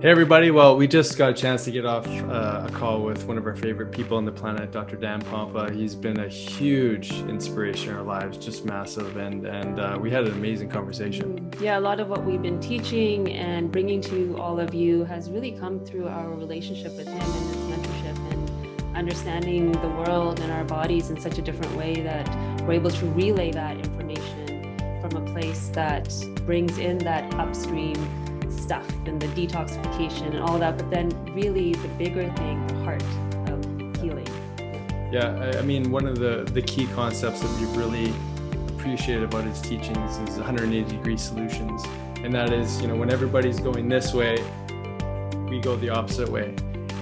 Hey, everybody. Well, we just got a chance to get off uh, a call with one of our favorite people on the planet, Dr. Dan Pompa. He's been a huge inspiration in our lives, just massive. And, and uh, we had an amazing conversation. Yeah, a lot of what we've been teaching and bringing to all of you has really come through our relationship with him and his mentorship and understanding the world and our bodies in such a different way that we're able to relay that information from a place that brings in that upstream stuff and the detoxification and all that, but then really the bigger thing, the heart of healing. Yeah, I mean, one of the, the key concepts that we really appreciate about his teachings is 180 degree solutions. And that is, you know, when everybody's going this way, we go the opposite way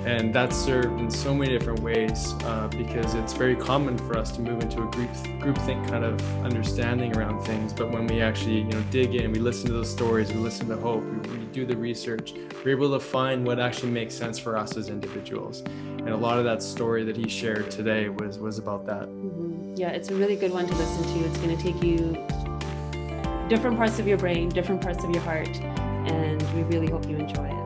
and that's served in so many different ways uh, because it's very common for us to move into a group groupthink kind of understanding around things. But when we actually you know dig in we listen to those stories we listen to hope we, we do the research we're able to find what actually makes sense for us as individuals. And a lot of that story that he shared today was was about that. Mm-hmm. yeah it's a really good one to listen to. It's going to take you different parts of your brain different parts of your heart and we really hope you enjoy it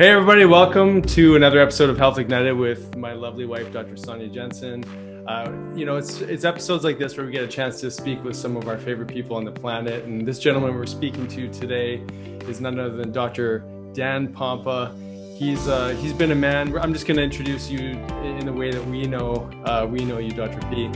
Hey, everybody, welcome to another episode of Health Ignited with my lovely wife, Dr. Sonia Jensen. Uh, you know, it's, it's episodes like this where we get a chance to speak with some of our favorite people on the planet. And this gentleman we're speaking to today is none other than Dr. Dan Pompa. He's, uh, he's been a man. I'm just going to introduce you in the way that we know uh, we know you, Dr. P.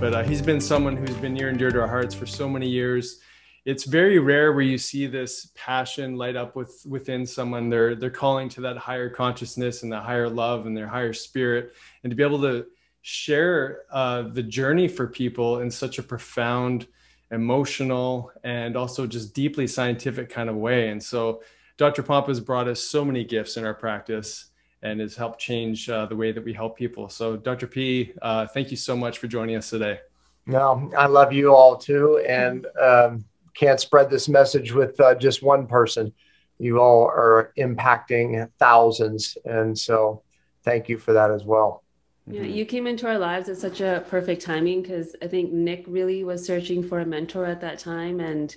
But uh, he's been someone who's been near and dear to our hearts for so many years it's very rare where you see this passion light up with within someone. They're they're calling to that higher consciousness and that higher love and their higher spirit. And to be able to share uh, the journey for people in such a profound emotional and also just deeply scientific kind of way. And so dr Pompa has brought us so many gifts in our practice and has helped change uh, the way that we help people. So dr p uh, thank you so much for joining us today. No i love you all too. And um, can't spread this message with uh, just one person. You all are impacting thousands. And so thank you for that as well. Yeah, you came into our lives at such a perfect timing because I think Nick really was searching for a mentor at that time. And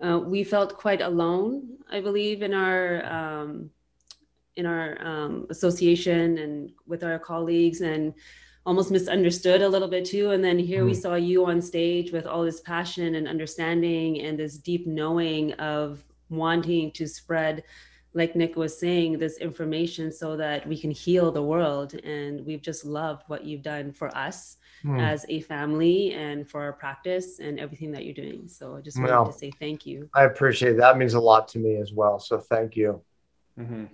uh, we felt quite alone, I believe, in our. Um, in our um, association and with our colleagues and almost misunderstood a little bit too. And then here mm. we saw you on stage with all this passion and understanding and this deep knowing of wanting to spread, like Nick was saying, this information so that we can heal the world. And we've just loved what you've done for us. Mm. As a family and for our practice and everything that you're doing. So I just wanted well, to say thank you. I appreciate that. that. means a lot to me as well. So thank you. Mm-hmm.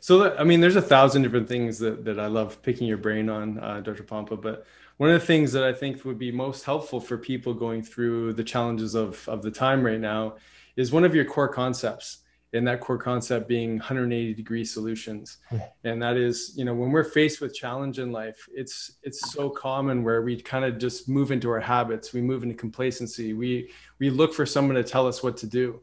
So, I mean, there's a thousand different things that, that I love picking your brain on, uh, Dr. Pompa. But one of the things that I think would be most helpful for people going through the challenges of, of the time right now is one of your core concepts. And that core concept being 180 degree solutions. And that is, you know, when we're faced with challenge in life, it's it's so common where we kind of just move into our habits, we move into complacency, we we look for someone to tell us what to do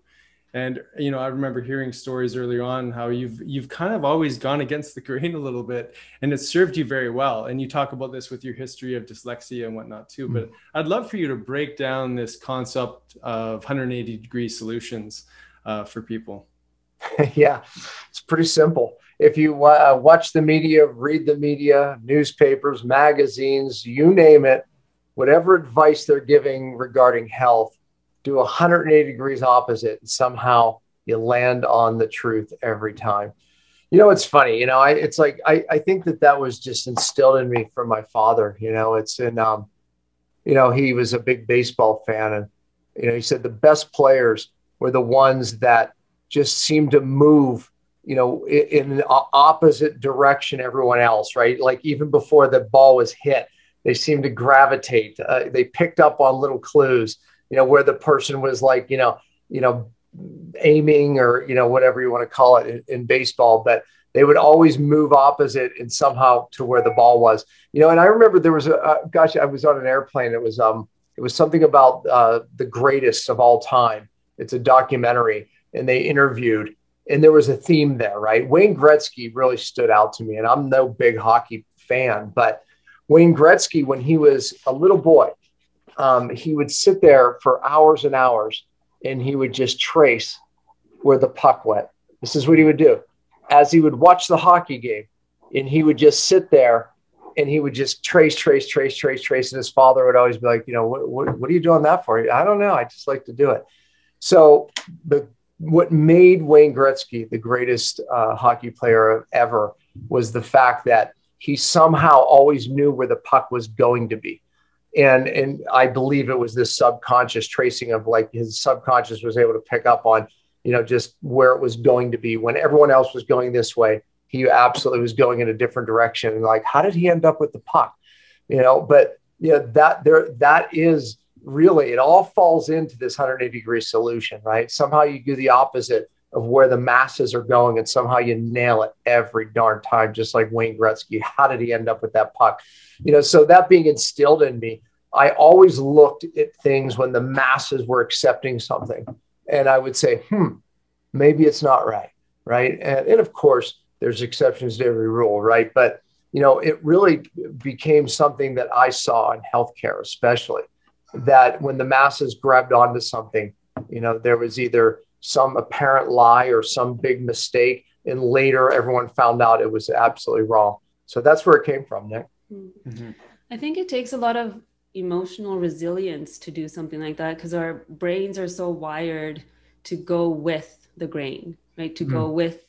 and you know i remember hearing stories early on how you've you've kind of always gone against the grain a little bit and it served you very well. And you talk about this with your history of dyslexia and whatnot too but mm-hmm. i'd love for you to break down this concept of 180 degree solutions uh, for people. Yeah it's pretty simple. If you uh, watch the media read the media newspapers magazines you name it whatever advice they're giving regarding health do 180 degrees opposite and somehow you land on the truth every time you know it's funny you know I, it's like I, I think that that was just instilled in me from my father you know it's in um you know he was a big baseball fan and you know he said the best players were the ones that just seemed to move you know, in, in opposite direction everyone else, right? Like even before the ball was hit, they seemed to gravitate. Uh, they picked up on little clues, you know, where the person was like, you know, you know, aiming or you know whatever you want to call it in, in baseball, but they would always move opposite and somehow to where the ball was. You know, and I remember there was a uh, gosh, I was on an airplane. It was um, it was something about uh, the greatest of all time. It's a documentary, and they interviewed, and there was a theme there, right? Wayne Gretzky really stood out to me, and I'm no big hockey fan, but Wayne Gretzky, when he was a little boy, um, he would sit there for hours and hours, and he would just trace where the puck went. This is what he would do as he would watch the hockey game, and he would just sit there and he would just trace, trace, trace, trace, trace. And his father would always be like, you know, what, what, what are you doing that for? I don't know. I just like to do it. So the what made Wayne Gretzky the greatest uh, hockey player ever was the fact that he somehow always knew where the puck was going to be. And, and I believe it was this subconscious tracing of like his subconscious was able to pick up on, you know, just where it was going to be when everyone else was going this way he absolutely was going in a different direction. And like, how did he end up with the puck? You know, but you know, that there that is really it all falls into this 180 degree solution, right? Somehow you do the opposite of where the masses are going, and somehow you nail it every darn time, just like Wayne Gretzky. How did he end up with that puck? You know, so that being instilled in me, I always looked at things when the masses were accepting something, and I would say, hmm, maybe it's not right, right? And, and of course, there's exceptions to every rule, right? But you know, it really became something that I saw in healthcare, especially that when the masses grabbed onto something, you know, there was either some apparent lie or some big mistake, and later everyone found out it was absolutely wrong. So that's where it came from, Nick. Mm-hmm. I think it takes a lot of emotional resilience to do something like that because our brains are so wired to go with the grain, right? To mm-hmm. go with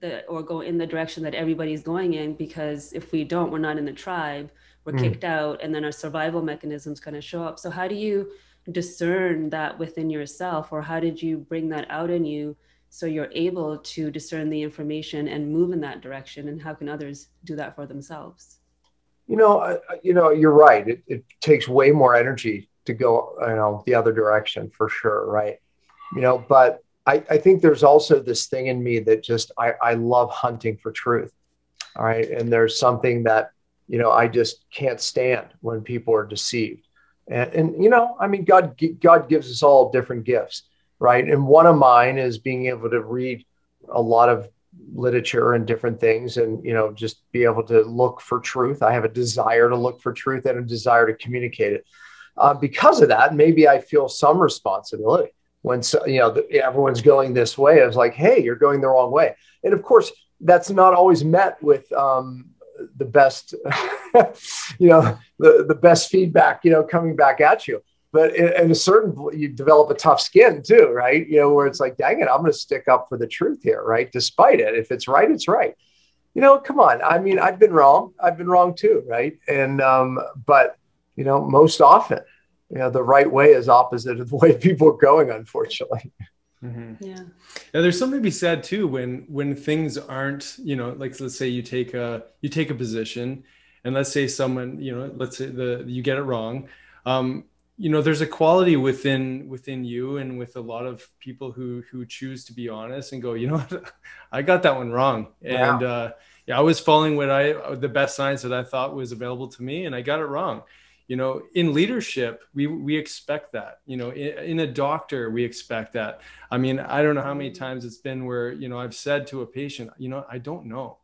the or go in the direction that everybody's going in because if we don't we're not in the tribe we're mm. kicked out and then our survival mechanisms kind of show up so how do you discern that within yourself or how did you bring that out in you so you're able to discern the information and move in that direction and how can others do that for themselves you know uh, you know you're right it, it takes way more energy to go you know the other direction for sure right you know but I, I think there's also this thing in me that just I, I love hunting for truth. All right. And there's something that, you know, I just can't stand when people are deceived. And, and you know, I mean, God, God gives us all different gifts, right? And one of mine is being able to read a lot of literature and different things and you know just be able to look for truth i have a desire to look for truth and a desire to communicate it uh, because of that maybe i feel some responsibility when so, you know the, everyone's going this way. I was like, hey, you're going the wrong way. And of course, that's not always met with um, the best, you know, the, the best feedback, you know, coming back at you. But in, in, a certain, you develop a tough skin too, right? You know, where it's like, dang it, I'm going to stick up for the truth here, right? Despite it, if it's right, it's right. You know, come on. I mean, I've been wrong. I've been wrong too, right? And um, but you know, most often, you know the right way is opposite of the way people are going unfortunately mm-hmm. yeah yeah there's something to be said too when when things aren't you know like let's say you take a you take a position and let's say someone you know let's say the you get it wrong um you know there's a quality within within you and with a lot of people who who choose to be honest and go you know what? I got that one wrong. And uh yeah i was following what i the best science that i thought was available to me and i got it wrong. You know in leadership we we expect that. You know in, in, a doctor we expect that. I mean i don't know how many times it's been where you know i've said to a patient you know i don't know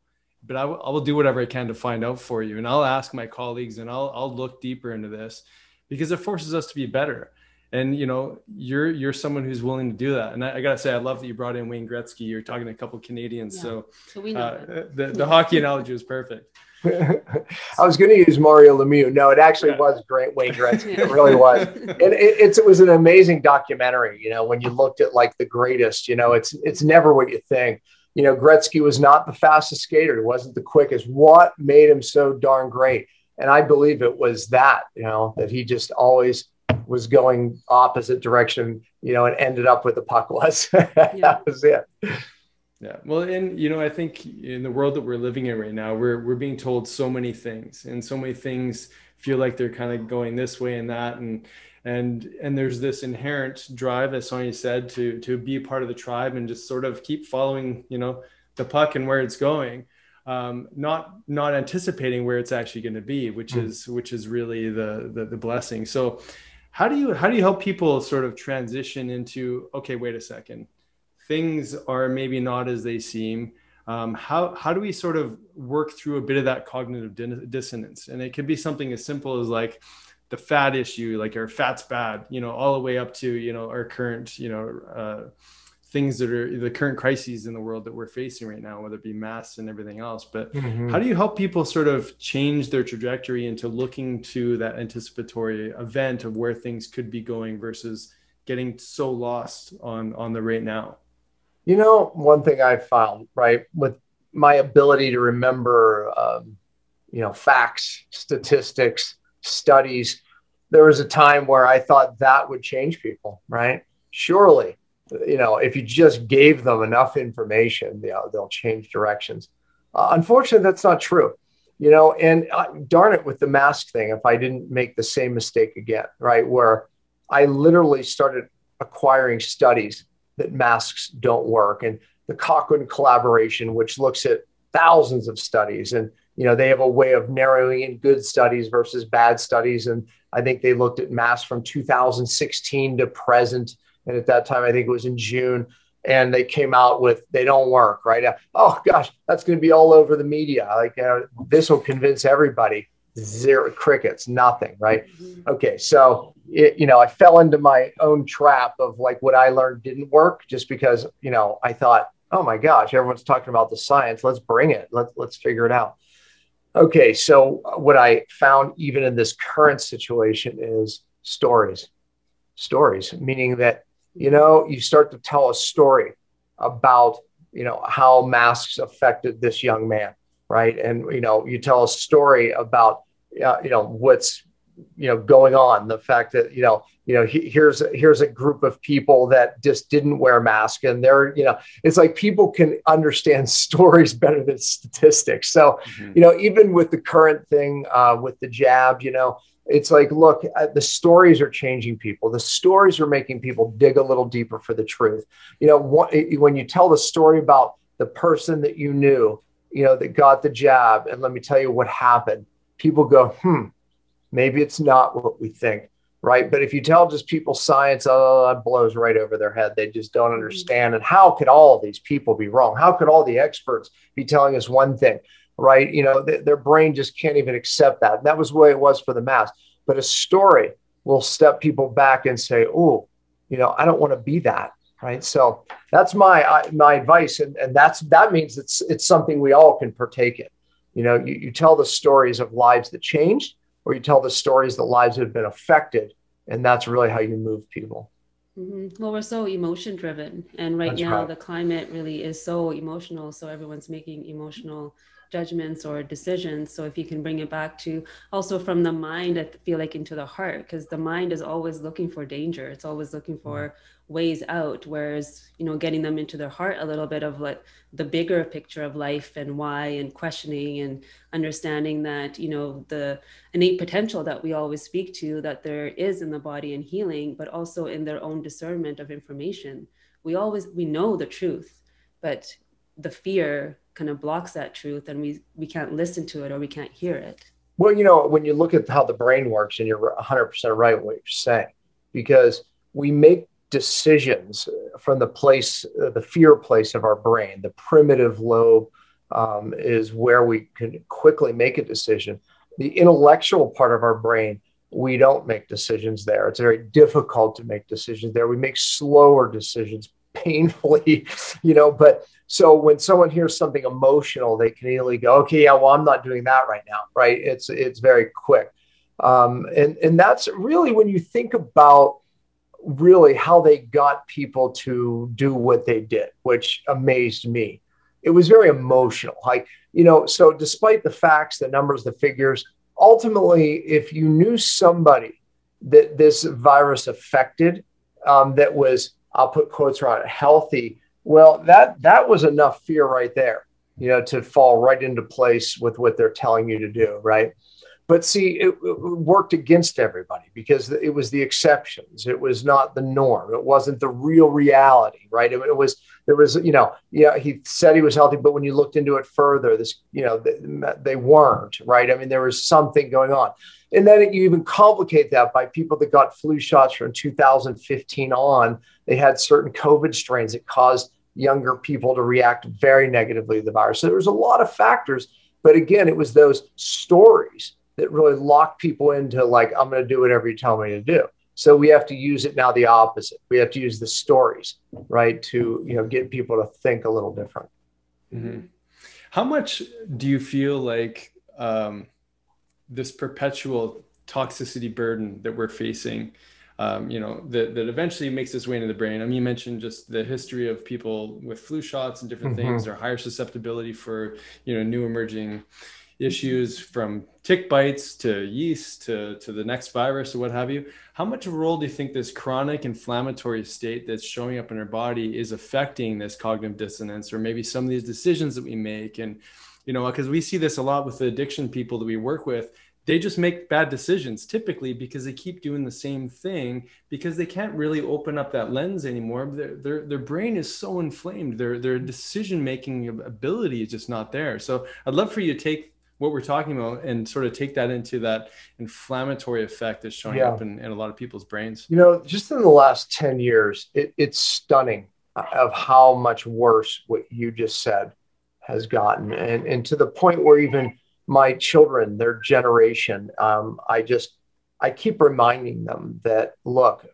but I, w- I will do whatever i can to find out for you. And i'll ask my colleagues and i'll i'll look deeper into this because it forces us to be better and you know you're you're someone who's willing to do that and i, I gotta say i love that you brought in wayne gretzky you're talking to a couple canadians yeah. so, so we know uh, the, the hockey analogy was perfect I was going to use Mario Lemieux. No, it actually yeah. was great Wayne Gretzky. It really was. And it, it was an amazing documentary. You know, when you looked at like the greatest, you know, it's it's never what you think. You know, Gretzky was not the fastest skater. He wasn't the quickest. What made him so darn great? And I believe it was that. You know, that he just always was going opposite direction. You know, and ended up with the puck was. Yeah. that was it. Yeah. Well, and you know, I think in the world that we're living in right now, we're we're being told so many things, and so many things feel like they're kind of going this way and that, and and and there's this inherent drive, as Sonia said, to to be part of the tribe and just sort of keep following, you know, the puck and where it's going, um, not not anticipating where it's actually going to be, which mm. is which is really the, the the blessing. So, how do you how do you help people sort of transition into okay, wait a second things are maybe not as they seem um, how how do we sort of work through a bit of that cognitive dissonance and it could be something as simple as like the fat issue like our fat's bad you know all the way up to you know our current you know uh, things that are the current crises in the world that we're facing right now whether it be mass and everything else but mm-hmm. how do you help people sort of change their trajectory into looking to that anticipatory event of where things could be going versus getting so lost on on the right now you know, one thing I found, right, with my ability to remember, um, you know, facts, statistics, studies, there was a time where I thought that would change people, right? Surely, you know, if you just gave them enough information, you know, they'll change directions. Uh, unfortunately, that's not true, you know, and uh, darn it with the mask thing, if I didn't make the same mistake again, right? Where I literally started acquiring studies that masks don't work. And the Cochrane collaboration, which looks at thousands of studies, and you know they have a way of narrowing in good studies versus bad studies. And I think they looked at masks from 2016 to present, and at that time I think it was in June. And they came out with they don't work, right? Oh gosh, that's going to be all over the media. Like this will convince everybody. Zero crickets, nothing, right? Mm-hmm. Okay, so it, you know, I fell into my own trap of like what I learned didn't work just because, you know, I thought, oh my gosh, everyone's talking about the science. Let's bring it. Let's let's figure it out. Okay, so what I found even in this current situation is stories. Stories, meaning that, you know, you start to tell a story about, you know, how masks affected this young man, right? And, you know, you tell a story about, uh, you know, what's you know going on the fact that you know you know he, here's here's a group of people that just didn't wear masks and they're you know it's like people can understand stories better than statistics so mm-hmm. you know even with the current thing uh, with the jab you know it's like look uh, the stories are changing people the stories are making people dig a little deeper for the truth you know when you tell the story about the person that you knew you know that got the jab and let me tell you what happened people go hmm Maybe it's not what we think, right? But if you tell just people science, oh, that blows right over their head. They just don't mm-hmm. understand. And how could all of these people be wrong? How could all the experts be telling us one thing, right? You know, th- their brain just can't even accept that. And that was the way it was for the mass. But a story will step people back and say, oh, you know, I don't want to be that right so that's my my advice and, and that's that means it's it's something we all can partake in you know you, you tell the stories of lives that changed or you tell the stories that lives have been affected and that's really how you move people mm-hmm. well we're so emotion driven and right that's now right. the climate really is so emotional so everyone's making emotional judgments or decisions so if you can bring it back to also from the mind i feel like into the heart because the mind is always looking for danger it's always looking for mm-hmm ways out whereas you know getting them into their heart a little bit of like the bigger picture of life and why and questioning and understanding that you know the innate potential that we always speak to that there is in the body and healing but also in their own discernment of information. We always we know the truth but the fear kind of blocks that truth and we we can't listen to it or we can't hear it. Well you know when you look at how the brain works and you're 100% right what you're saying because we make decisions from the place, uh, the fear place of our brain, the primitive lobe um, is where we can quickly make a decision. The intellectual part of our brain, we don't make decisions there. It's very difficult to make decisions there. We make slower decisions painfully, you know. But so when someone hears something emotional, they can easily go, okay, yeah, well, I'm not doing that right now, right? It's it's very quick. Um, and and that's really when you think about really how they got people to do what they did, which amazed me. It was very emotional. Like, you know, so despite the facts, the numbers, the figures, ultimately, if you knew somebody that this virus affected, um, that was, I'll put quotes around it, healthy, Well, that that was enough fear right there, you know, to fall right into place with what they're telling you to do, right? But see, it, it, worked against everybody because it was the exceptions. It was not the norm. It wasn't the real reality, right? It, it was there was, you know, yeah, he said he was healthy, but when you looked into it further, this, you know, they, they weren't, right? I mean, there was something going on. And then you even complicate that by people that got flu shots from 2015 on. They had certain COVID strains that caused younger people to react very negatively to the virus. So there was a lot of factors. But again, it was those stories that really lock people into like, I'm going to do whatever you tell me to do. So we have to use it now the opposite. We have to use the stories, right, to you know get people to think a little different. Mm-hmm. How much do you feel like um, this perpetual toxicity burden that we're facing? Um, you know that, that eventually makes its way into the brain. I mean, you mentioned just the history of people with flu shots and different mm-hmm. things, or higher susceptibility for you know new emerging issues from tick bites to yeast to, to the next virus or what have you. How much of a role do you think this chronic inflammatory state that's showing up in our body is affecting this cognitive dissonance or maybe some of these decisions that we make? And, you know, because we see this a lot with the addiction people that we work with. They just make bad decisions typically because they keep doing the same thing because they can't really open up that lens anymore. Their, their, their brain is so inflamed. Their, their decision making ability is just not there. So I'd love for you to take what we're talking about and sort of take that into that inflammatory effect that's showing yeah. up in, in, a lot of people's brains. You know just in the last 10 years it, it's stunning of how much worse what you just said has gotten. And, and to the point where even my children their generation um, i just i keep reminding them that look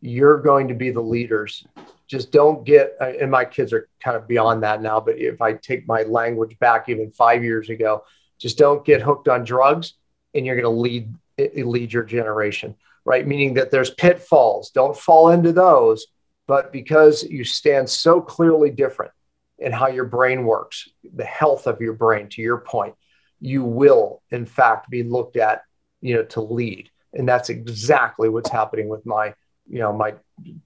you're going to be the leaders. Just don't get and my kids are kind of beyond that now but if i take my language back even five years ago just don't get hooked on drugs and you're going to lead lead your generation, right? Meaning that there's pitfalls. Don't fall into those. But because you stand so clearly different in how your brain works, the health of your brain, to your point, you will in fact be looked at, you know, to lead. And that's exactly what's happening with my, you know, my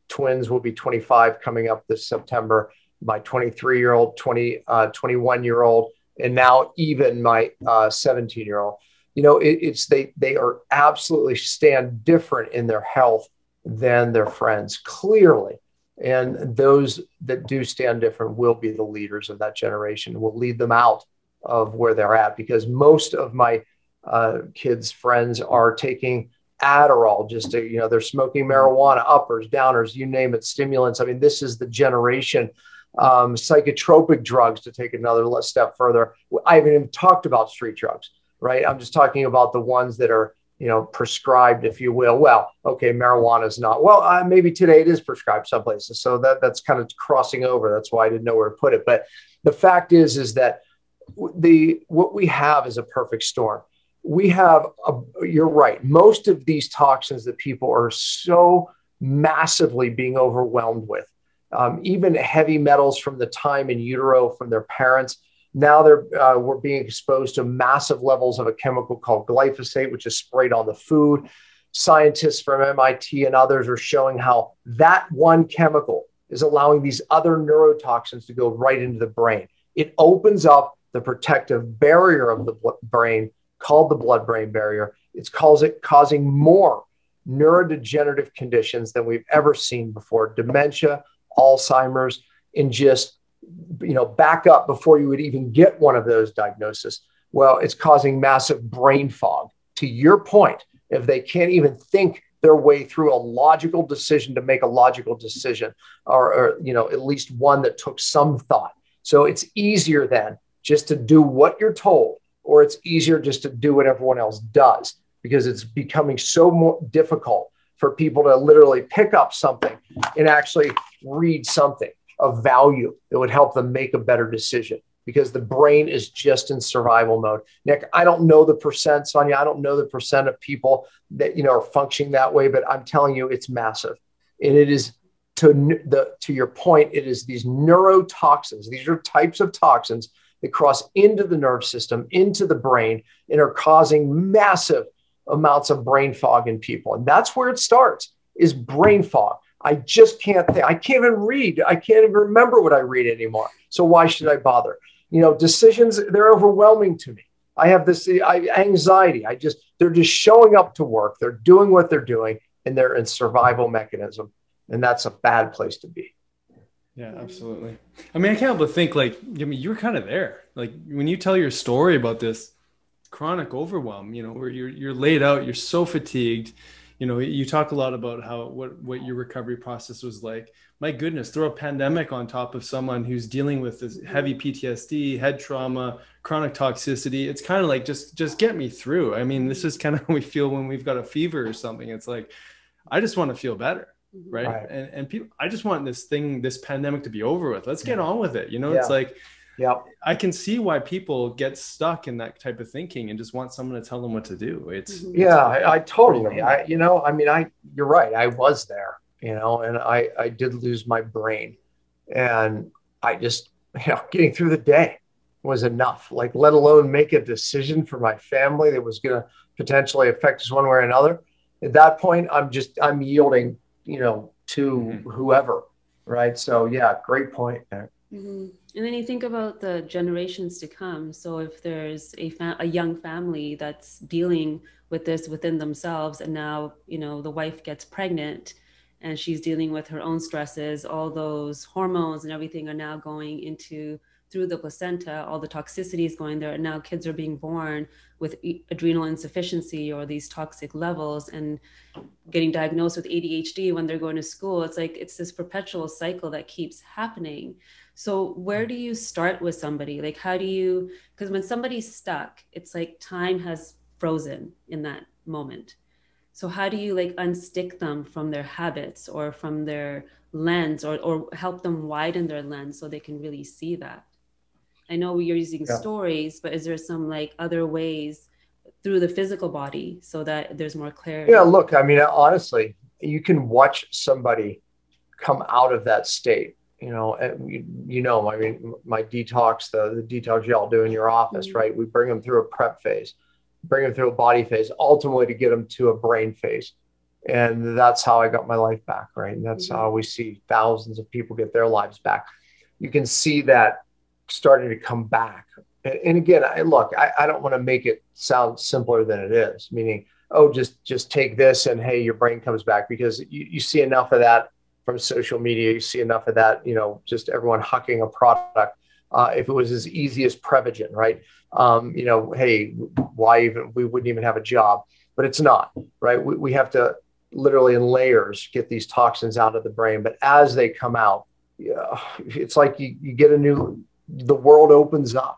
twins will be 25 coming up this September. My 23 year old, 20, uh, 21 year old, and now even my 17 uh, year old you know it, it's they they are absolutely stand different in their health than their friends clearly. And those that do stand different will be the leaders of that generation will lead them out of where they're at because most of my uh, kids friends are taking adderall just to you know they're smoking marijuana uppers downers you name it stimulants. I mean this is the generation um, psychotropic drugs to take another step further. I haven't even talked about street drugs, right? I'm just talking about the ones that are, you know, prescribed, if you will. Well, okay, marijuana is not. Well, uh, maybe today it is prescribed some places, so that that's kind of crossing over. That's why I didn't know where to put it. But the fact is, is that the what we have is a perfect storm. We have, a, you're right. Most of these toxins that people are so massively being overwhelmed with um, even heavy metals from the time in utero from their parents. Now they're uh, we're being exposed to massive levels of a chemical called glyphosate, which is sprayed on the food. Scientists from MIT and others are showing how that one chemical is allowing these other neurotoxins to go right into the brain. It opens up the protective barrier of the brain called the blood brain barrier. It's calls it causing more neurodegenerative conditions than we've ever seen before dementia, Alzheimer's, and just you know back up before you would even get one of those diagnoses. Well, it's causing massive brain fog. To your point, if they can't even think their way through a logical decision to make a logical decision, or, or you know at least one that took some thought. So it's easier then just to do what you're told, or it's easier just to do what everyone else does because it's becoming so more difficult for people to literally pick up something and actually read something of value that would help them make a better decision because the brain is just in survival mode. Nick, I don't know the percent, Sonia. I don't know the percent of people that you know are functioning that way, but I'm telling you, it's massive, and it is to the to your point. It is these neurotoxins. These are types of toxins that cross into the nerve system, into the brain, and are causing massive amounts of brain fog in people. And that's where it starts is brain fog. I just can't think. I can't even read. I can't even remember what I read anymore. So why should I bother? You know, decisions, they're overwhelming to me. I have this I, anxiety. I just, they're just showing up to work. They're doing what they're doing and they're in survival mechanism. And that's a bad place to be. Yeah, absolutely. I mean, I can't help but think like, I mean, you're kind of there. Like when you tell your story about this chronic overwhelm, you know, where you're, you're laid out, you're so fatigued, you know you talk a lot about how what what your recovery process was like. My goodness throw a pandemic on top of someone who's dealing with this heavy ptsd head trauma chronic toxicity. It's kind of like just just get me through. I mean this is kind of how we feel when we've got a fever or something. It's like i just want to feel better right, right. and and people i just want this thing this pandemic to be over with. Let's get on with it. You know yeah. it's like yeah i can see why people get stuck in that type of thinking and just want someone to tell them what to do. It's mm-hmm. yeah I, I, totally i you know i mean i you're right i was there you know and i i did lose my brain. And i just you know getting through the day was enough like let alone make a decision for my family that was going to potentially affect us one way or another. At that point i'm just i'm yielding you know to mm-hmm. whoever right? So yeah great point there mm-hmm. And then you think about the generations to come. So if there's a, fa- a young family that's dealing with this within themselves, and now you know the wife gets pregnant, and she's dealing with her own stresses, all those hormones and everything are now going into through the placenta, all the toxicity is going there, and now kids are being born with adrenal insufficiency or these toxic levels and getting diagnosed with ADHD when they're going to school. It's like it's this perpetual cycle that keeps happening. So where do you start with somebody? Like how do you because when somebody's stuck, it's like time has frozen in that moment. So how do you like unstick them from their habits or from their lens or or help them widen their lens so they can really see that? I know you're using yeah. stories, but is there some like other ways through the physical body so that there's more clarity? Yeah, look, I mean honestly, you can watch somebody come out of that state you know, you, you know, I mean, my detox, the, the detox y'all do in your office, mm-hmm. right? We bring them through a prep phase, bring them through a body phase, ultimately to get them to a brain phase. And that's how I got my life back, right? And that's mm-hmm. how we see thousands of people get their lives back. You can see that starting to come back. And, and again, I look, I, I don't want to make it sound simpler than it is, meaning, oh, just just take this and hey, your brain comes back because you, you see enough of that from social media. You see enough of that, you know, just everyone hucking a product. Uh, if it was as easy as Prevagen, right? Um, you know, hey, why even, we wouldn't even have a job, but it's not, right? We, we have to literally in layers get these toxins out of the brain. But as they come out, yeah, it's like you, you get a new, the world opens up,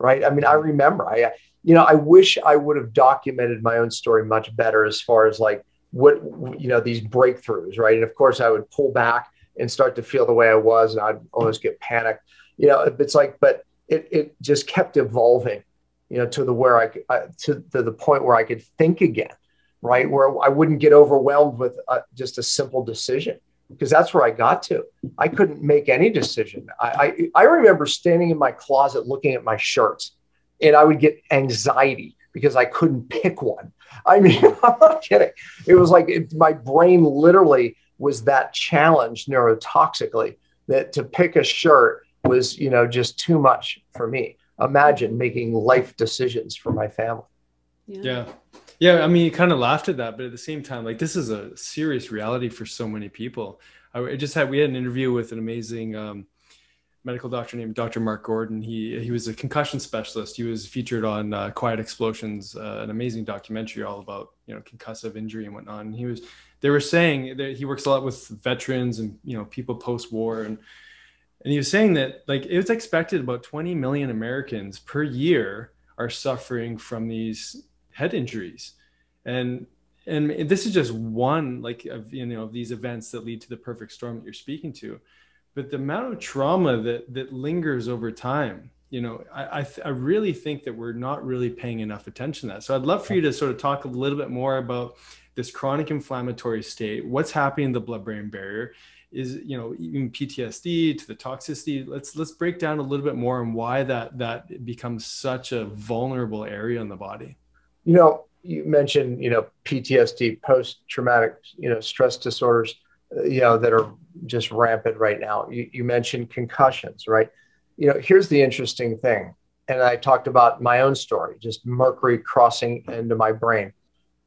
right? I mean, I remember, I, you know, I wish I would have documented my own story much better as far as like, what you know these breakthroughs right? And of course i would pull back and start to feel the way i was and i'd almost get panicked. You know it's like but it, it just kept evolving you know to the where i uh, to, to the point where i could think again right? Where i wouldn't get overwhelmed with uh, just a simple decision because that's where i got to. I couldn't make any decision. I, I i remember standing in my closet looking at my shirts and i would get anxiety because i couldn't pick one I mean, I'm not kidding. It was like it, my brain literally was that challenged neurotoxically that to pick a shirt was, you know, just too much for me. Imagine making life decisions for my family. Yeah. yeah. Yeah, I mean, you kind of laughed at that, but at the same time, like this is a serious reality for so many people. I just had we had an interview with an amazing um, medical doctor named Dr. Mark Gordon. He he was a concussion specialist. He was featured on uh, Quiet Explosions, uh, an amazing documentary all about you know concussive injury and whatnot. And he was they were saying that he works a lot with veterans and you know people post war and and he was saying that like it was expected about 20 million Americans per year are suffering from these head injuries, and and this is just one like of you know of these events that lead to the perfect storm that you're speaking to but the amount of trauma that that lingers over time you know I, I, th- I, really think that we're not really paying enough attention to that. So i'd love for you to sort of talk a little bit more about this chronic inflammatory state what's happening in the blood brain barrier is you know even ptsd to the toxicity. Let's let's break down a little bit more on why that that becomes such a vulnerable area in the body. You know you mentioned you know ptsd post traumatic you know stress disorders uh, you know, that are just rampant right now. You, you mentioned concussions, right? You know, here's the interesting thing. And I talked about my own story, just mercury crossing into my brain.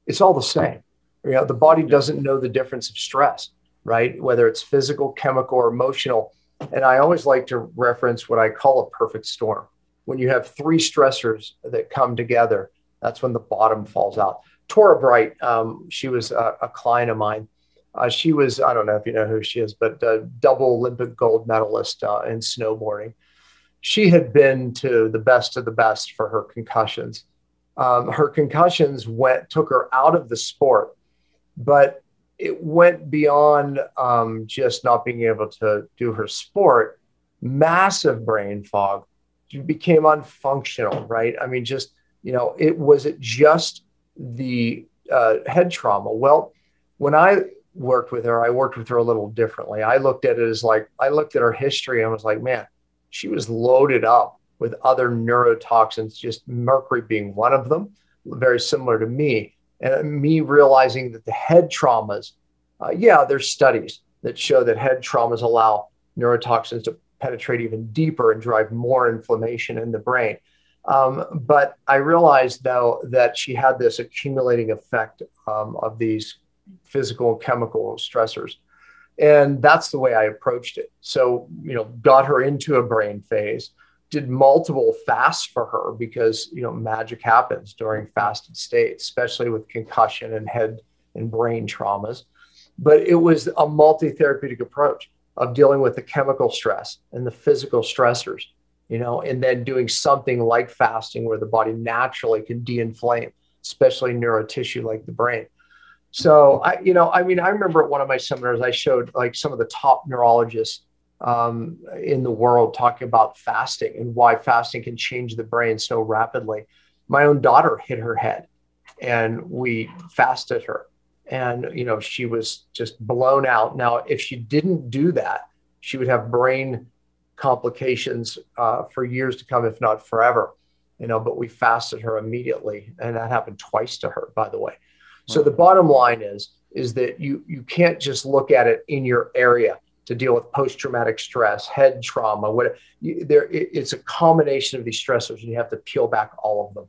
It's all the same. You know, the body doesn't know the difference of stress, right? Whether it's physical, chemical, or emotional. And I always like to reference what I call a perfect storm. When you have three stressors that come together, that's when the bottom falls out. Torah Bright, um, she was a, a, client of mine. Uh, she was, I don't know if you know who she is, but a double Olympic gold medalist uh, in snowboarding. She had been to the best of the best for her concussions. Um, her concussions went took her out of the sport, but it went beyond um, just not being able to do her sport. Massive brain fog, became unfunctional. Right? I mean, just you know, it was it just the uh, head trauma. Well, when I worked with her, I worked with her a little differently. I looked at it as like I looked at her history and was like, man, she was loaded up with other neurotoxins, just mercury being one of them, very similar to me. And me realizing that the head traumas, uh, yeah, there's studies that show that head traumas allow neurotoxins to penetrate even deeper and drive more inflammation in the brain. Um, but I realized though that she had this accumulating effect um, of these physical and chemical stressors. And that's the way I approached it. So, you know, got her into a brain phase, did multiple fasts for her because, you know, magic happens during fasted states, especially with concussion and head and brain traumas. But it was a multi therapeutic approach of dealing with the chemical stress and the physical stressors you know, and then doing something like fasting where the body naturally can de-inflame, especially neurotissue like the brain. So I, you know, I mean, I remember at one of my seminars, I showed like some of the top neurologists um, in the world talking about fasting and why fasting can change the brain so rapidly. My own daughter hit her head, and we fasted her, and you know, she was just blown out. Now, if she didn't do that, she would have brain complications uh, for years to come, if not forever. You know, but we fasted her immediately, and that happened twice to her, by the way. So the bottom line is is that you you can't just look at it in your area to deal with post traumatic stress, head trauma. What there, it, it's a combination of these stressors, and you have to peel back all of them.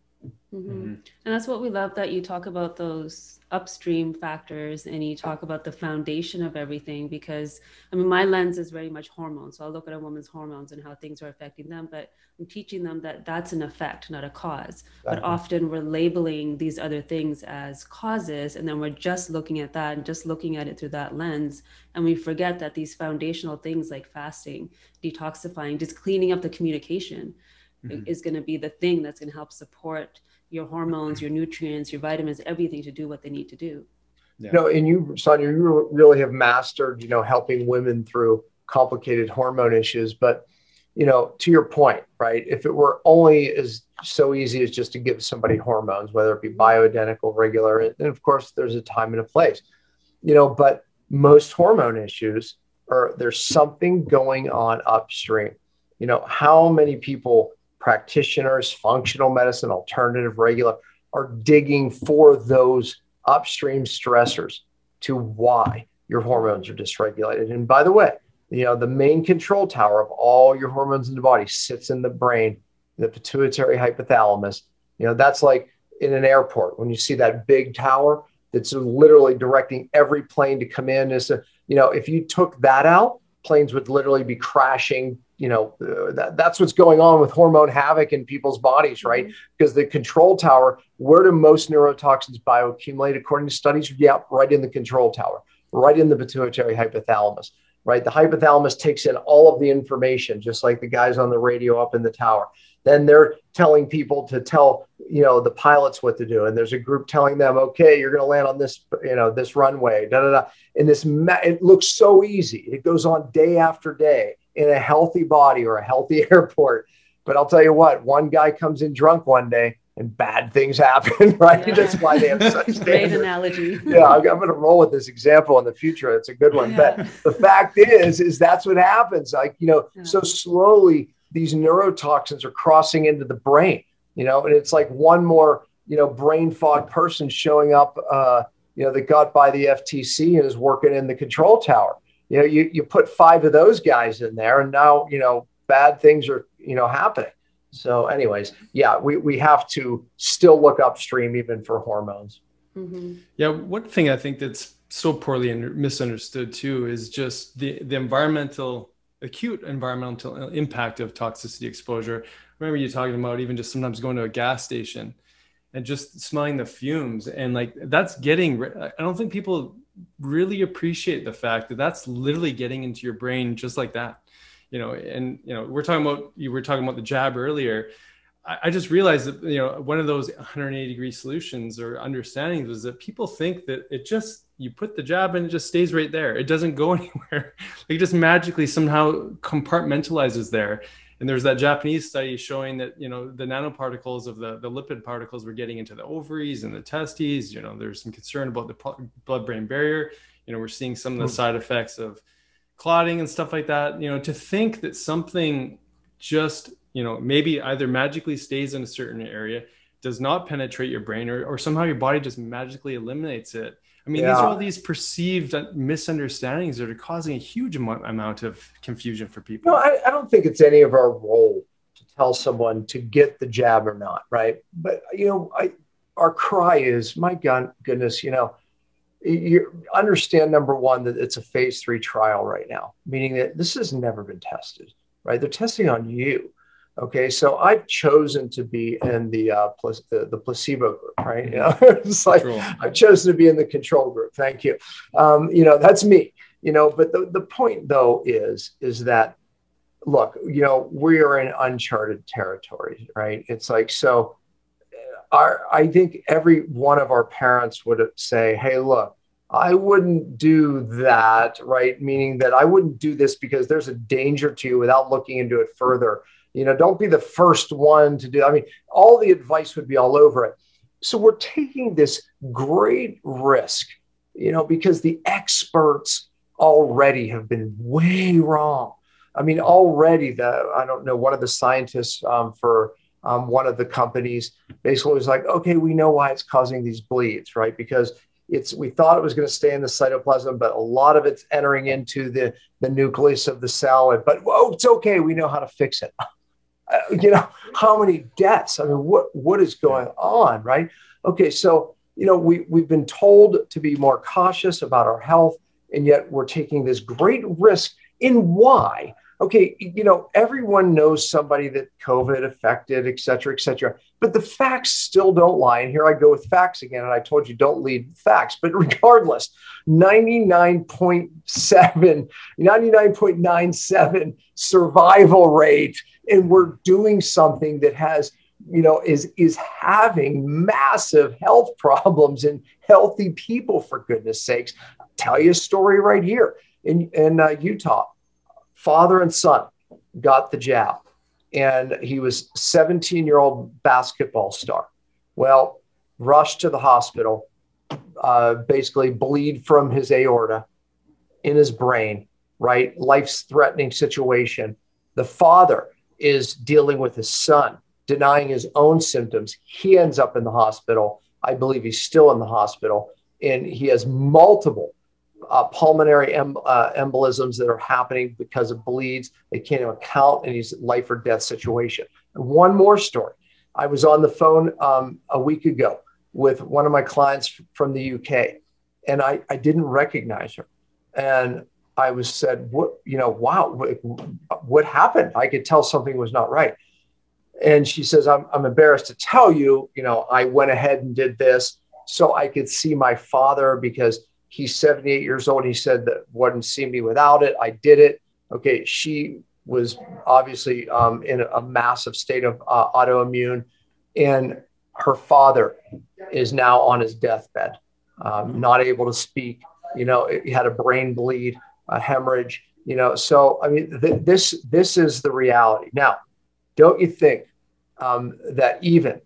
Mm-hmm. Mm-hmm. And that's what we love that you talk about those upstream factors and you talk about the foundation of everything because I mean my lens is very much hormones. So I'll look at a woman's hormones and how things are affecting them, but I'm teaching them that that's an effect, not a cause. Exactly. But often we're labeling these other things as causes and then we're just looking at that and just looking at it through that lens and we forget that these foundational things like fasting, detoxifying, just cleaning up the communication mm-hmm. is going to be the thing that's going to help support your hormones, your nutrients, your vitamins, everything to do what they need to do. Yeah. You know, and you, Sonia, you really have mastered, you know, helping women through complicated hormone issues. But, you know, to your point, right? If it were only as so easy as just to give somebody hormones, whether it be bioidentical, regular, and of course there's a time and a place, you know, but most hormone issues are there's something going on upstream. You know, how many people practitioners, functional medicine, alternative, regular, are digging for those upstream stressors to why your hormones are dysregulated. And by the way, you know, the main control tower of all your hormones in the body sits in the brain, the pituitary hypothalamus. You know, that's like in an airport when you see that big tower that's literally directing every plane to come in. Is you know, if you took that out, planes would literally be crashing you know uh, that, that's what's going on with hormone havoc in people's bodies right? Mm-hmm. because the control tower where do most neurotoxins bioaccumulate? According to studies yeah right in the control tower right in the pituitary hypothalamus right? The hypothalamus takes in all of the information just like the guys on the radio up in the tower. Then they're telling people to tell you know the pilots what to do and there's a group telling them okay you're going to land on this you know this runway da da da. And this it looks so easy. It goes on day after day in a healthy body or a healthy airport. But I'll tell you what, one guy comes in drunk one day and bad things happen, right? Yeah. That's why they have such great analogy. yeah, I'm, I'm going to roll with this example in the future. It's a good one. Yeah. But the fact is, is that's what happens. Like, you know, yeah. so slowly these neurotoxins are crossing into the brain, you know, and it's like one more, you know, brain fog person showing up, uh, you know, that got by the FTC and is working in the control tower. You know, you, you put five of those guys in there, and now, you know, bad things are, you know, happening. So, anyways, yeah, we, we have to still look upstream even for hormones. Mm-hmm. Yeah, one thing I think that's so poorly misunderstood too is just the the environmental acute environmental impact of toxicity exposure. remember you talking about even just sometimes going to a gas station and just smelling the fumes and like that's getting i don't think people really appreciate the fact that that's literally getting into your brain just like that. You know and you know we're talking about you were talking about the jab earlier. I, I just realized that you know one of those 180 degree solutions or understandings was that people think that it just you put the jab and it just stays right there. It doesn't go anywhere. It just magically somehow compartmentalizes there and there's that Japanese study showing that you know the nanoparticles of the the lipid particles were getting into the ovaries and the testes. You know, there's some concern about the blood-brain barrier. You know, we're seeing some of the hmm. side effects of clotting and stuff like that. You know, to think that something just you know maybe either magically stays in a certain area, does not penetrate your brain, or or somehow your body just magically eliminates it I mean, yeah. these are all these perceived uh, misunderstandings that are causing a huge amount of confusion for people. No, I, I, don't think it's any of our role to tell someone to get the jab or not, right? But you know, I, our cry is, my God, goodness, you know, you understand number one that it's a phase three trial right now, meaning that this has never been tested, right? They're testing on you. Okay, so I've chosen to be in the uh, pl- the, the, placebo group, right? You know, it's like I've chosen to be in the control group. Thank you. Um, you know, that's me. You know, but the, the point though is is that look, you know, we are in uncharted territory, right? It's like so. Uh, our, I think every one of our parents would say, "Hey, look, I wouldn't do that, right? Meaning that I wouldn't do this because there's a danger to you without looking into it further." You know, don't be the first one to do. I mean, all the advice would be all over it. So we're taking this great risk, you know, because the experts already have been way wrong. I mean, already the I don't know one of the scientists um, for um, one of the companies basically was like, okay, we know why it's causing these bleeds, right? Because it's we thought it was going to stay in the cytoplasm, but a lot of it's entering into the the nucleus of the cell. But oh, it's okay. We know how to fix it. Uh, you know, how many deaths? I mean, what what is going on, right? Okay, so you know, we we've been told to be more cautious about our health, and yet we're taking this great risk in why okay, you know, everyone knows somebody that COVID affected, et cetera, et cetera. But the facts still don't lie. And here I go with facts again. And I told you don't lead facts. But regardless, 99.7, 99.97 survival rate. And we're doing something that has, you know, is is having massive health problems in healthy people, for goodness sakes. I'll tell you a story right here in, in uh, Utah father and son got the jab, and he was 17 year old basketball star. Well, rushed to the hospital, uh, basically bleed from his aorta in his brain, right? Life threatening situation. The father is dealing with his son, denying his own symptoms. He ends up in the hospital. I believe he's still in the hospital, and he has multiple uh, pulmonary em- uh, embolisms that are happening because of bleeds. They can't even count in his life or death situation. And one more story. I was on the phone um, a week ago with one of my clients from the UK, and I, I didn't recognize her. And I was said, "What? You know, wow, what, what happened? I could tell something was not right." And she says, I'm, I'm embarrassed to tell you, you know, I went ahead and did this so I could see my father because He's 78 years old. He said that wouldn't see me without it. I did it. Okay. She was obviously um, in a massive state of uh, autoimmune. And her father is now on his deathbed, um, not able to speak. You know, he had a brain bleed, a hemorrhage. You know, so I mean, th- this this is the reality. Now, don't you think um, that even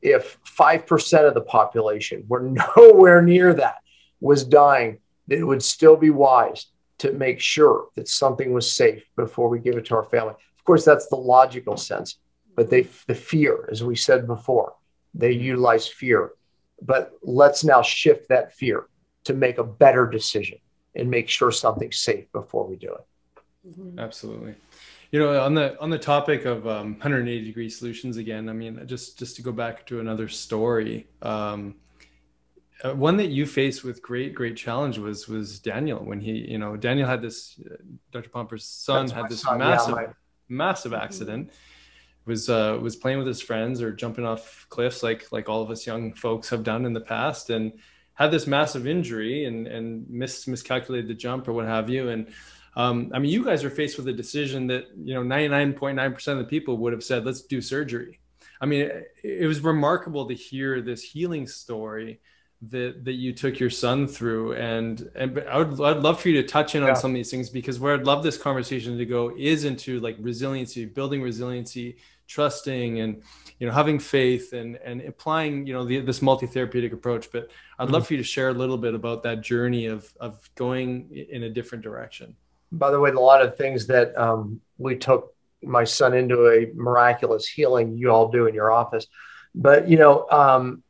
if five percent of the population were nowhere near that, was dying, that it would still be wise to make sure that something was safe before we give it to our family. Of course, that's the logical sense, but they the fear, as we said before, they utilize fear. But let's now shift that fear to make a better decision and make sure something's safe before we do it. Mm-hmm. Absolutely. You know, on the on the topic of um, 180 degree solutions again, I mean, just just to go back to another story, um, uh, one that you faced with great great challenge was was Daniel when he, you know, Daniel had this, uh, Dr. Pompa's son That's had this son, massive yeah, my... massive mm-hmm. accident. Mm-hmm. Was uh, was playing with his friends or jumping off cliffs like like all of us young folks have done in the past, and had this massive injury and and mis miscalculated the jump or what have you, and um, I mean, you guys are faced with a decision that you know 99.9% of the people would have said, "Let's do surgery." I mean, it, it was remarkable to hear this healing story that that you took your son through, and and I would I'd love for you to touch in yeah. on some of these things because where I'd love this conversation to go is into like resiliency, building resiliency, trusting, and you know having faith and and applying you know the, this multi-therapeutic approach. But I'd mm-hmm. love for you to share a little bit about that journey of of going in a different direction by the way, a lot of things that um, we took my son into a miraculous healing, you all do in your office. But, you know, um,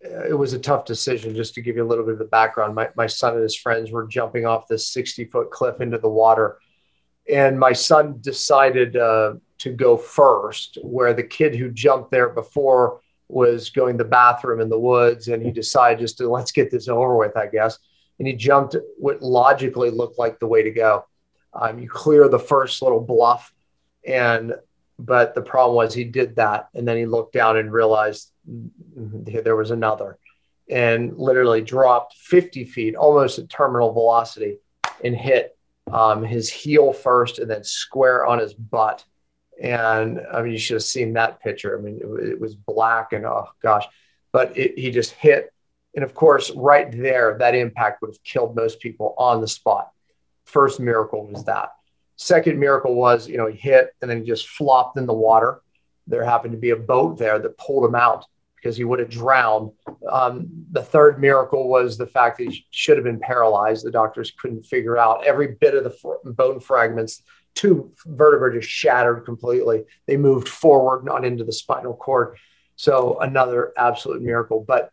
it was a tough decision just to give you a little bit of the background. My, my son and his friends were jumping off this 60 foot cliff into the water. And my son decided uh, to go first, where the kid who jumped there before was going to the bathroom in the woods. And he decided just to let's get this over with, I guess. And he jumped what logically looked like the way to go. Um, you clear the first little bluff, and but the problem was he did that, and then he looked down and realized there was another, and literally dropped 50 feet, almost at terminal velocity, and hit um, his heel first, and then square on his butt. And I mean, you should have seen that picture. I mean, it, it was black and oh gosh, but it, he just hit. And of course, right there, that impact would have killed most people on the spot first miracle was that. Second miracle was, you know, he hit and then he just flopped in the water. There happened to be a boat there that pulled him out because he would have drowned. Um, the third miracle was the fact that he should have been paralyzed. The doctors couldn't figure out every bit of the fr- bone fragments. Two vertebrae just shattered completely. They moved forward, not into the spinal cord. So another absolute miracle. But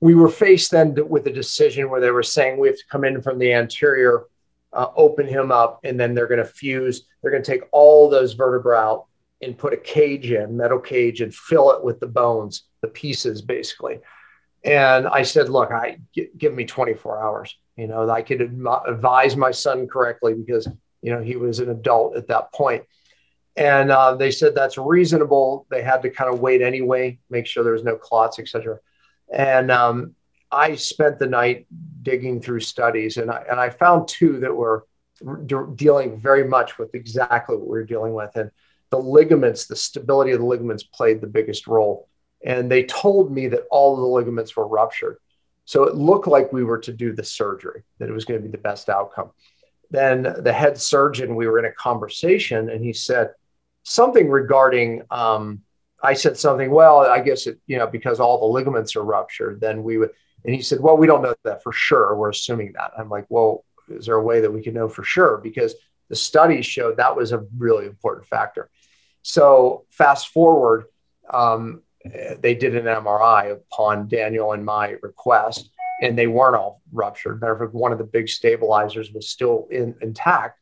we were faced then with a decision where they were saying we have to come in from the anterior uh, open him up, and then they're going to fuse. They're going to take all those vertebrae out and put a cage in, metal cage, and fill it with the bones, the pieces, basically. And I said, "Look, I give me 24 hours. You know, I could advise my son correctly because you know he was an adult at that point." And uh, they said that's reasonable. They had to kind of wait anyway, make sure there was no clots, etc. And um, I spent the night digging through studies, and I, and I found two that were de- dealing very much with exactly what we are dealing with. And the ligaments, the stability of the ligaments played the biggest role. And they told me that all of the ligaments were ruptured. So it looked like we were to do the surgery, that it was going to be the best outcome. Then the head surgeon, we were in a conversation, and he said something regarding, um, I said something, well, I guess it, you know, because all the ligaments are ruptured, then we would, and he said, Well, we don't know that for sure. We're assuming that. I'm like, Well, is there a way that we can know for sure? Because the studies showed that was a really important factor. So, fast forward, um, they did an MRI upon Daniel and my request, and they weren't all ruptured. Matter of fact, one of the big stabilizers was still in, intact.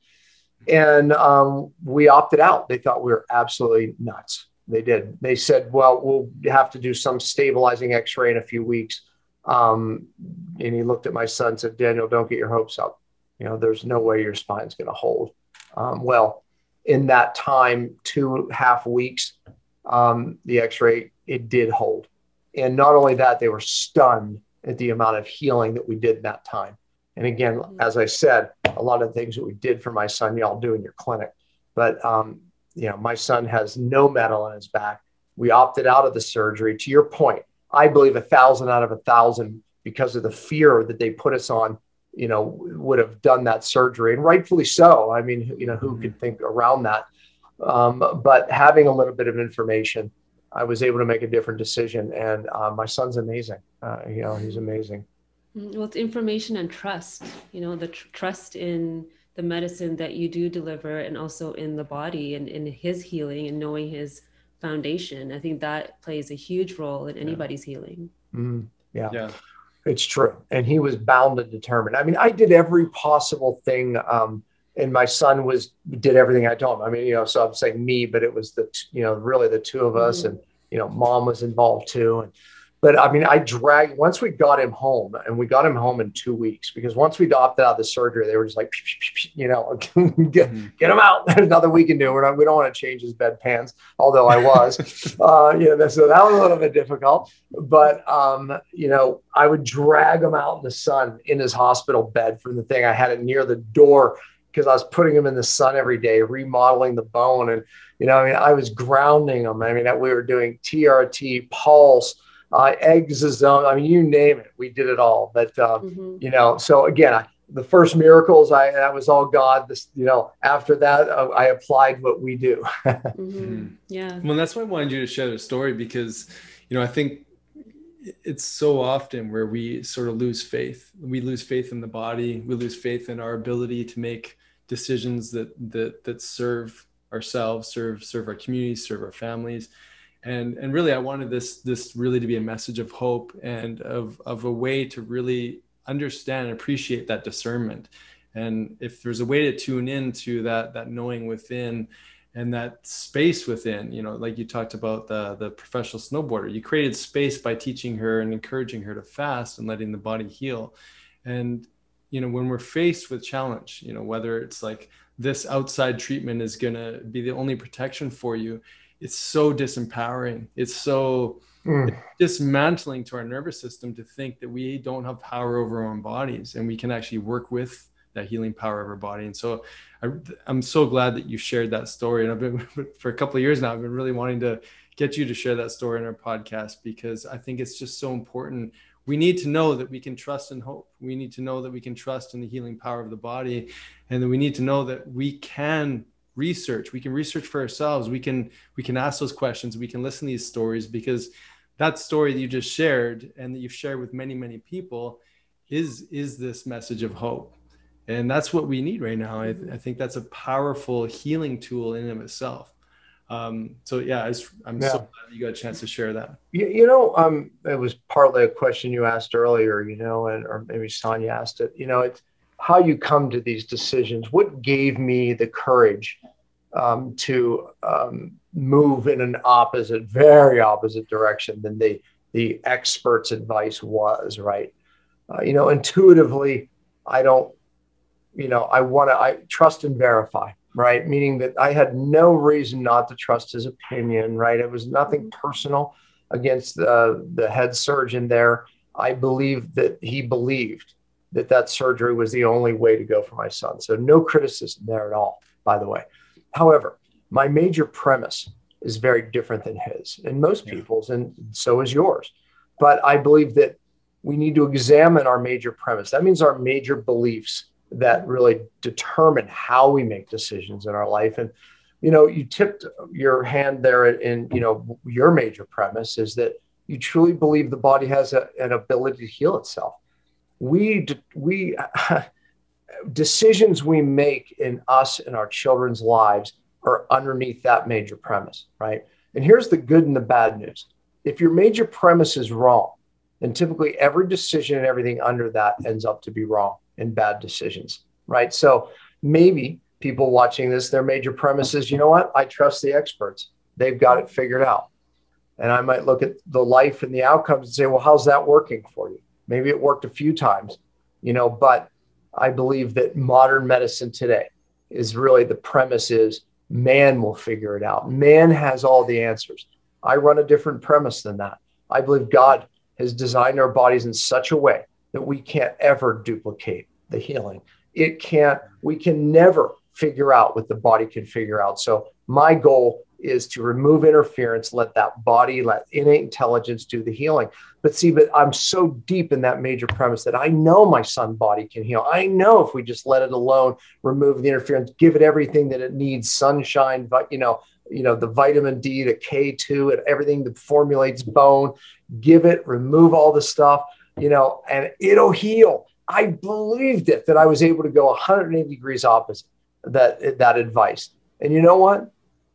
And um, we opted out. They thought we were absolutely nuts. They did. They said, well, we'll have to do some stabilizing x ray in a few weeks. Um, and he looked at my son and said, Daniel, don't get your hopes up. You know, there's no way your spine's going to hold. Um, well, in that time, two half weeks, um, the x ray, it did hold. And not only that, they were stunned at the amount of healing that we did in that time. And again, mm-hmm. as I said, a lot of things that we did for my son, y'all do in your clinic. But, um, you know, my son has no metal in his back. We opted out of the surgery. To your point, I believe a thousand out of a thousand because of the fear that they put us on, you know, would have done that surgery, and rightfully so. I mean, you know, who mm-hmm. could think around that? Um, but having a little bit of information, I was able to make a different decision, and uh, my son's amazing. Uh, you know, he's amazing. Mm, well, it's information and trust. You know, the tr- trust in the medicine that you do deliver, and also in the body and in his healing, and knowing his foundation. I think that plays a huge role in anybody's yeah. healing. Mm, yeah. Yeah. It's true. And he was bound and determined. I mean, I did every possible thing. Um, and my son was did everything I told him. I mean, you know, so I'm saying me, but it was the you know really the two of us, mm-hmm. and you know, mom was involved too. And but I mean, I dragged once we got him home, and we got him home in two weeks because once we opted out of the surgery, they were just like, you know, get, mm-hmm. get him out. There's nothing we can do. We're not, we don't want to change his bed pans, although I was, uh, you know, so that was a little bit difficult. But um, you know, I would drag him out in the sun in his hospital bed from the thing. I had it near the door because I was putting him in the sun every day, remodeling the bone, and you know, I mean, I was grounding him. I mean, we were doing TRT, pulse uh, exosome. I mean, you name it, we did it all. But um, mm-hmm. you know, so again, I, the first miracles, I that was all God. This, you know, after that, uh, I applied what we do. mm-hmm. Yeah. Well, that's why I wanted you to share the story because, you know, I think it's so often where we sort of lose faith. We lose faith in the body. We lose faith in our ability to make decisions that that that serve ourselves, serve serve our communities, serve our families and and really i wanted this this really to be a message of hope and of of a way to really understand and appreciate that discernment. And if there's a way to tune into that that knowing within and that space within you know like you talked about the the professional snowboarder you created space by teaching her and encouraging her to fast and letting the body heal. And you know when we're faced with challenge you know whether it's like this outside treatment is going to be the only protection for you it's so disempowering. It's so mm. dismantling to our nervous system to think that we don't have power over our own bodies and we can actually work with that healing power of our body. And so I, am so glad that you shared that story. And I've been for a couple of years now, I've been really wanting to get you to share that story in our podcast because I think it's just so important. We need to know that we can trust and hope. We need to know that we can trust in the healing power of the body. And that we need to know that we can research. We can research for ourselves. We can we can ask those questions. We can listen to these stories because that story that you just shared and that you've shared with many many people is is this message of hope. And that's what we need right now. I, I think that's a powerful healing tool in and of itself. Um, so yeah I am yeah. so glad you got a chance to share that. You, you know um, it was partly a question you asked earlier you know and or maybe sonia asked it. You know it's how you come to these decisions. What gave me the courage um, to um, move in an opposite, very opposite direction than the the expert's advice was? Right. Uh, you know, intuitively, I don't. You know, I want to. I trust and verify. Right. Meaning that I had no reason not to trust his opinion. Right. It was nothing personal against the the head surgeon there. I believed that he believed that that surgery was the only way to go for my son. So no criticism there at all, by the way. However, my major premise is very different than his and most people's, and so is yours. But I believe that we need to examine our major premise. That means our major beliefs that really determine how we make decisions in our life. And you know, you tipped your hand there in you know your major premise is that you truly believe the body has a, an ability to heal itself we we decisions we make in us and our children's lives are underneath that major premise, right? And here's the good and the bad news. If your major premise is wrong, then typically every decision and everything under that ends up to be wrong and bad decisions, right? So maybe people watching this, their major premise is, you know what? I trust the experts. They've got it figured out. And I might look at the life and the outcomes and say, well, how's that working for you? Maybe it worked a few times, you know, but I believe that modern medicine today is really the premise is man will figure it out. Man has all the answers. I run a different premise than that. I believe God has designed our bodies in such a way that we can't ever duplicate the healing. It can't, we can never figure out what the body can figure out. So my goal is to remove interference, let that body, let innate intelligence do the healing. But see, but I'm so deep in that major premise that I know my son body can heal. I know if we just let it alone, remove the interference, give it everything that it needs, sunshine, but you know, you know, the vitamin D, the K2, and everything that formulates bone, give it, remove all the stuff, you know, and it'll heal. I believed it that I was able to go 180 degrees opposite that that advice. And you know what?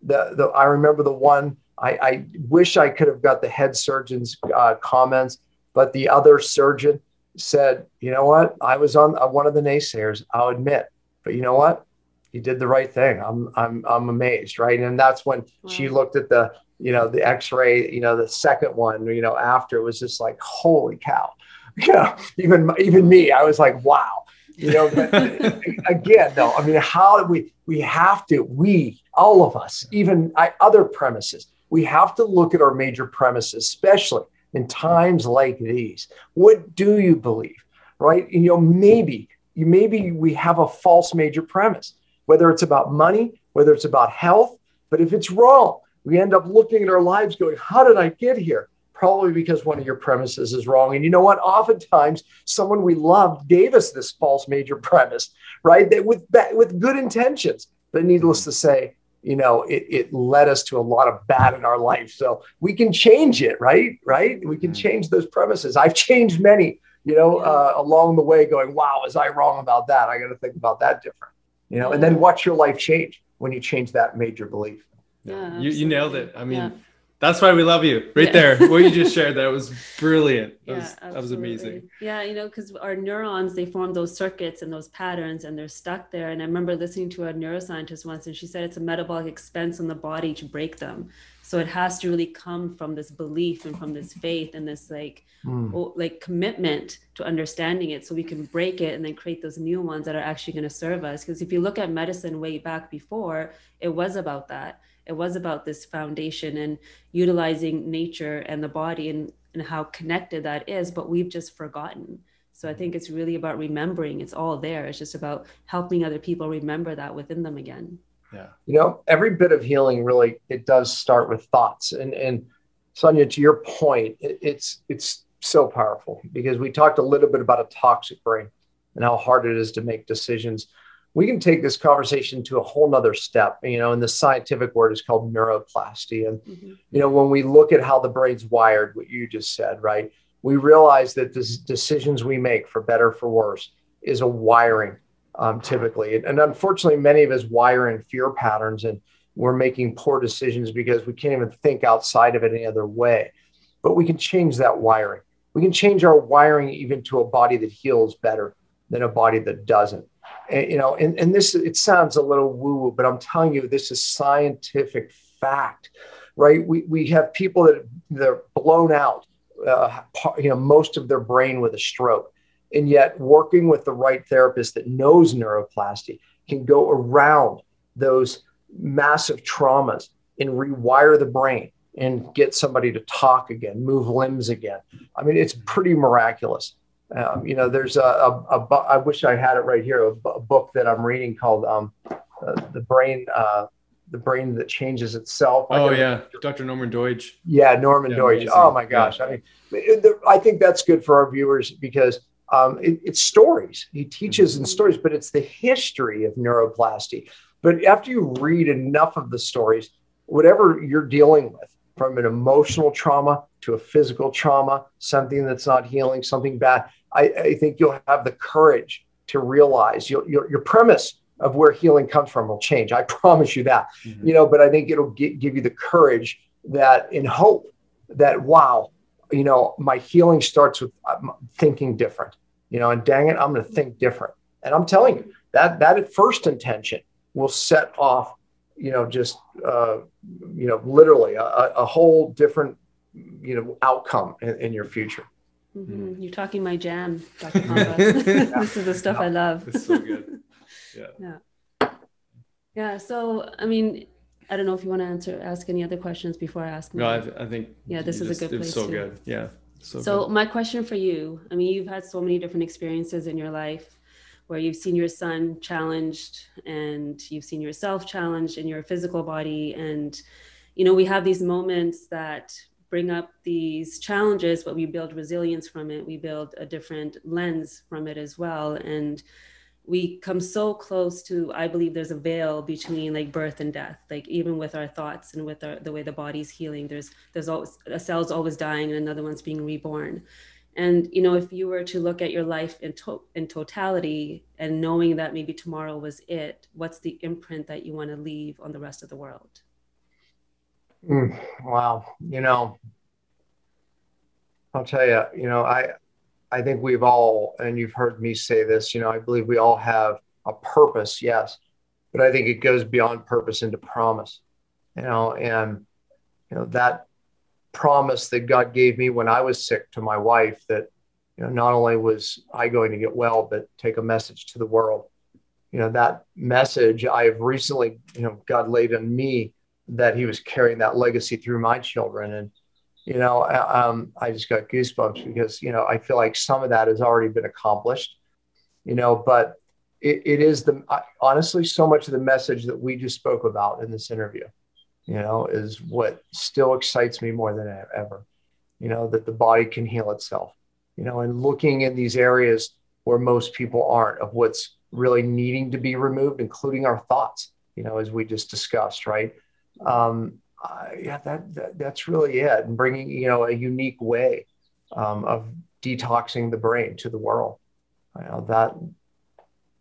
The, the I remember the one I, I wish I could have got the head surgeon's uh, comments, but the other surgeon said, you know what? I was on uh, one of the naysayers, I'll admit, but you know what? You did the right thing. I'm, I'm, I'm amazed. Right. And that's when wow. she looked at the, you know, the x-ray, you know, the second one, you know, after it was just like, holy cow. You know, even, even me, I was like, wow, you know, again, though, I mean, how we, we have to, we, all of us, even I, other premises, we have to look at our major premises, especially in times like these. What do you believe? Right? And, you know, maybe, maybe we have a false major premise, whether it's about money, whether it's about health. But if it's wrong, we end up looking at our lives going, How did I get here? Probably because one of your premises is wrong. And you know what? Oftentimes, someone we love gave us this false major premise, right? That with, with good intentions. But needless mm-hmm. to say, you know, it, it led us to a lot of bad in our life. So we can change it, right? Right? We can mm-hmm. change those premises. I've changed many, you know, uh, along the way, going, wow, was I wrong about that? I got to think about that different, you know, and then watch your life change when you change that major belief. Yeah, you, you nailed it. I mean, yeah. That's why we love you, right yeah. there. What you just shared, that was brilliant. That, yeah, was, that was amazing. Yeah, you know, because our neurons they form those circuits and those patterns, and they're stuck there. And I remember listening to a neuroscientist once, and she said it's a metabolic expense on the body to break them. So it has to really come from this belief and from this faith and this like, mm. like commitment to understanding it, so we can break it and then create those new ones that are actually going to serve us. Because if you look at medicine way back before, it was about that it was about this foundation and utilizing nature and the body and, and how connected that is but we've just forgotten. So i think it's really about remembering. It's all there. It's just about helping other people remember that within them again. Yeah. You know every bit of healing really it does start with thoughts. And and sonia to your point it, it's it's so powerful because we talked a little bit about a toxic brain and how hard it is to make decisions we can take this conversation to a whole nother step you know and the scientific word is called neuroplasty. And mm-hmm. you know when we look at how the brain's wired what you just said right we realize that the decisions we make for better or for worse is a wiring um, typically. And, and unfortunately many of us wire in fear patterns and we're making poor decisions because we can't even think outside of it any other way. But we can change that wiring. We can change our wiring even to a body that heals better than a body that doesn't and, you know, and, and this, it sounds a little woo woo, but I'm telling you, this is scientific fact, right? We, we have people that they're blown out, uh, you know, most of their brain with a stroke. And yet, working with the right therapist that knows neuroplasty can go around those massive traumas and rewire the brain and get somebody to talk again, move limbs again. I mean, it's pretty miraculous. Um, you know, there's a, a, a, I wish I had it right here, a, a book that I'm reading called um, uh, The Brain, uh, The Brain That Changes Itself. Oh, yeah. Dr. Norman Doidge. Yeah, Norman yeah, Doidge. Amazing. Oh, my gosh. Yeah. I mean, it, I think that's good for our viewers because um, it, it's stories. He teaches in stories, but it's the history of neuroplasty. But after you read enough of the stories, whatever you're dealing with, from an emotional trauma to a physical trauma, something that's not healing, something bad, I, I think you'll have the courage to realize your, your premise of where healing comes from will change. I promise you that. Mm-hmm. You know, but I think it'll g- give you the courage that in hope that wow, you know, my healing starts with um, thinking different. You know, and dang it, I'm going to think different. And I'm telling you that that at first intention will set off, you know, just uh, you know, literally a, a whole different, you know, outcome in, in your future. Mm-hmm. You're talking my jam, Dr. this is the stuff I love. It's so good. Yeah. Yeah. Yeah. So, I mean, I don't know if you want to answer, ask any other questions before I ask. No, I, I, think. Yeah, this is just, a good place. It's so good. Yeah. So, so my question for you, I mean, you've had so many different experiences in your life where you've seen your son challenged and you've seen yourself challenged in your physical body and you know we have these moments that bring up these challenges, but we build resilience from it. We build a different lens from it as well. And we come so close to, I believe there's a veil between like birth and death. Like even with our thoughts and with our, the way the body's healing, there's there's always a cell's always dying and another one's being reborn. And you know, if you were to look at your life in to- in totality and knowing that maybe tomorrow was it, what's the imprint that you want to leave on the rest of the world? Mm, wow. You know, I'll tell you, you know, I, I think we've all, and you've heard me say this, you know, I believe we all have a purpose, yes, but I think it goes beyond purpose into promise, you know, and, you know, that promise that God gave me when I was sick to my wife that, you know, not only was I going to get well, but take a message to the world. You know, that message I've recently, you know, God laid on me that he was carrying that legacy through my children. And, you know, um, I just got goosebumps because, you know, I feel like some of that has already been accomplished, you know, but it, it is the, honestly, so much of the message that we just spoke about in this interview, you know, is what still excites me more than ever, you know, that the body can heal itself, you know, and looking in these areas where most people aren't of what's really needing to be removed, including our thoughts, you know, as we just discussed, right? Um, uh, yeah, that, that, that's really it. And bringing you know a unique way um, of detoxing the brain to the world. You know, that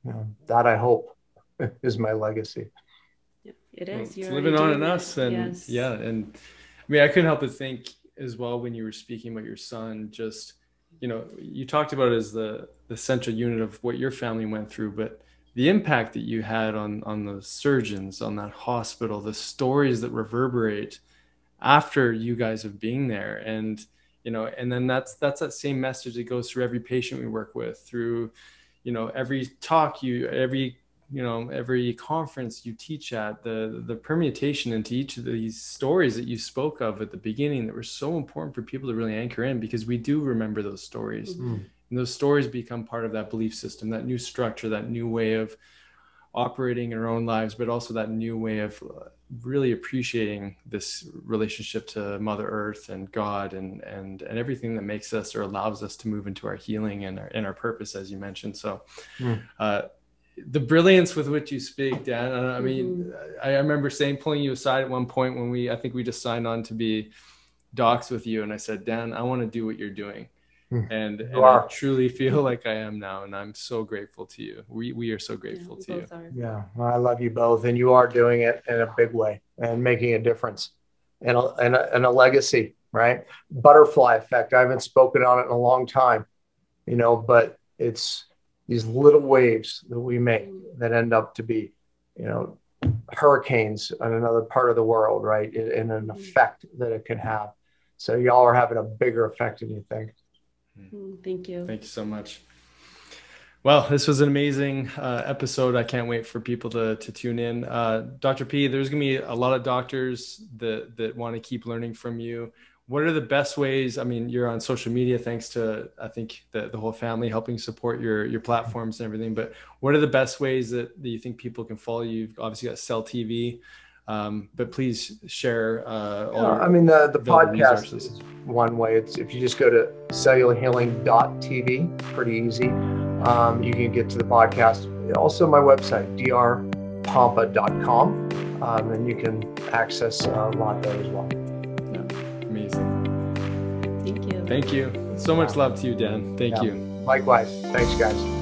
you know, that I hope is my legacy. It is. Well, it's living on in us, and yes. yeah, and I mean, I couldn't help but think as well when you were speaking about your son. Just you know, you talked about it as the the central unit of what your family went through, but the impact that you had on on the surgeons on that hospital the stories that reverberate after you guys have been there and you know and then that's that's that same message that goes through every patient we work with through you know every talk you every you know every conference you teach at the the permutation into each of these stories that you spoke of at the beginning that were so important for people to really anchor in because we do remember those stories mm-hmm. And those stories become part of that belief system, that new structure, that new way of operating in our own lives, but also that new way of uh, really appreciating this relationship to Mother Earth and God and and and everything that makes us or allows us to move into our healing and our and our purpose, as you mentioned. So. Mm. Uh, the brilliance with which you speak, Dan. I mean, mm-hmm. I, I remember saying, pulling you aside at one point when we, I think we just signed on to be docs with you, and I said, Dan, I want to do what you're doing. Hmm. and, and I truly feel like I am now, and I'm so grateful to you. We we are so grateful yeah, to you. Are. Yeah, well, I love you both, and you are doing it in a big way and making a difference, and a, and a, and a legacy, right? Butterfly effect. I haven't spoken on it in a long time, you know, but it's these little waves that we make that end up to be, you know, hurricanes in another part of the world, right? And an mm-hmm. effect that it can have. So y'all are having a bigger effect than you think. Mm, thank you. Thank you so much. Well, this was an amazing uh, episode. I can't wait for people to, to tune in. Uh, Dr. P, there's going to be a lot of doctors that, that want to keep learning from you. What are the best ways? I mean, you're on social media thanks to, I think, the, the whole family helping support your, your platforms and everything. But what are the best ways that, that you think people can follow you? You've obviously got Cell TV. Um, but please share. Uh, all I mean, the, the podcast resources. is one way. It's if you just go to cellularhealing.tv, pretty easy. Um, you can get to the podcast. Also, my website, drpompa.com, um, and you can access a lot there as well. Yeah, amazing. Thank you. Thank you. So much love to you, Dan. Thank yeah. you. Likewise. Thanks, guys.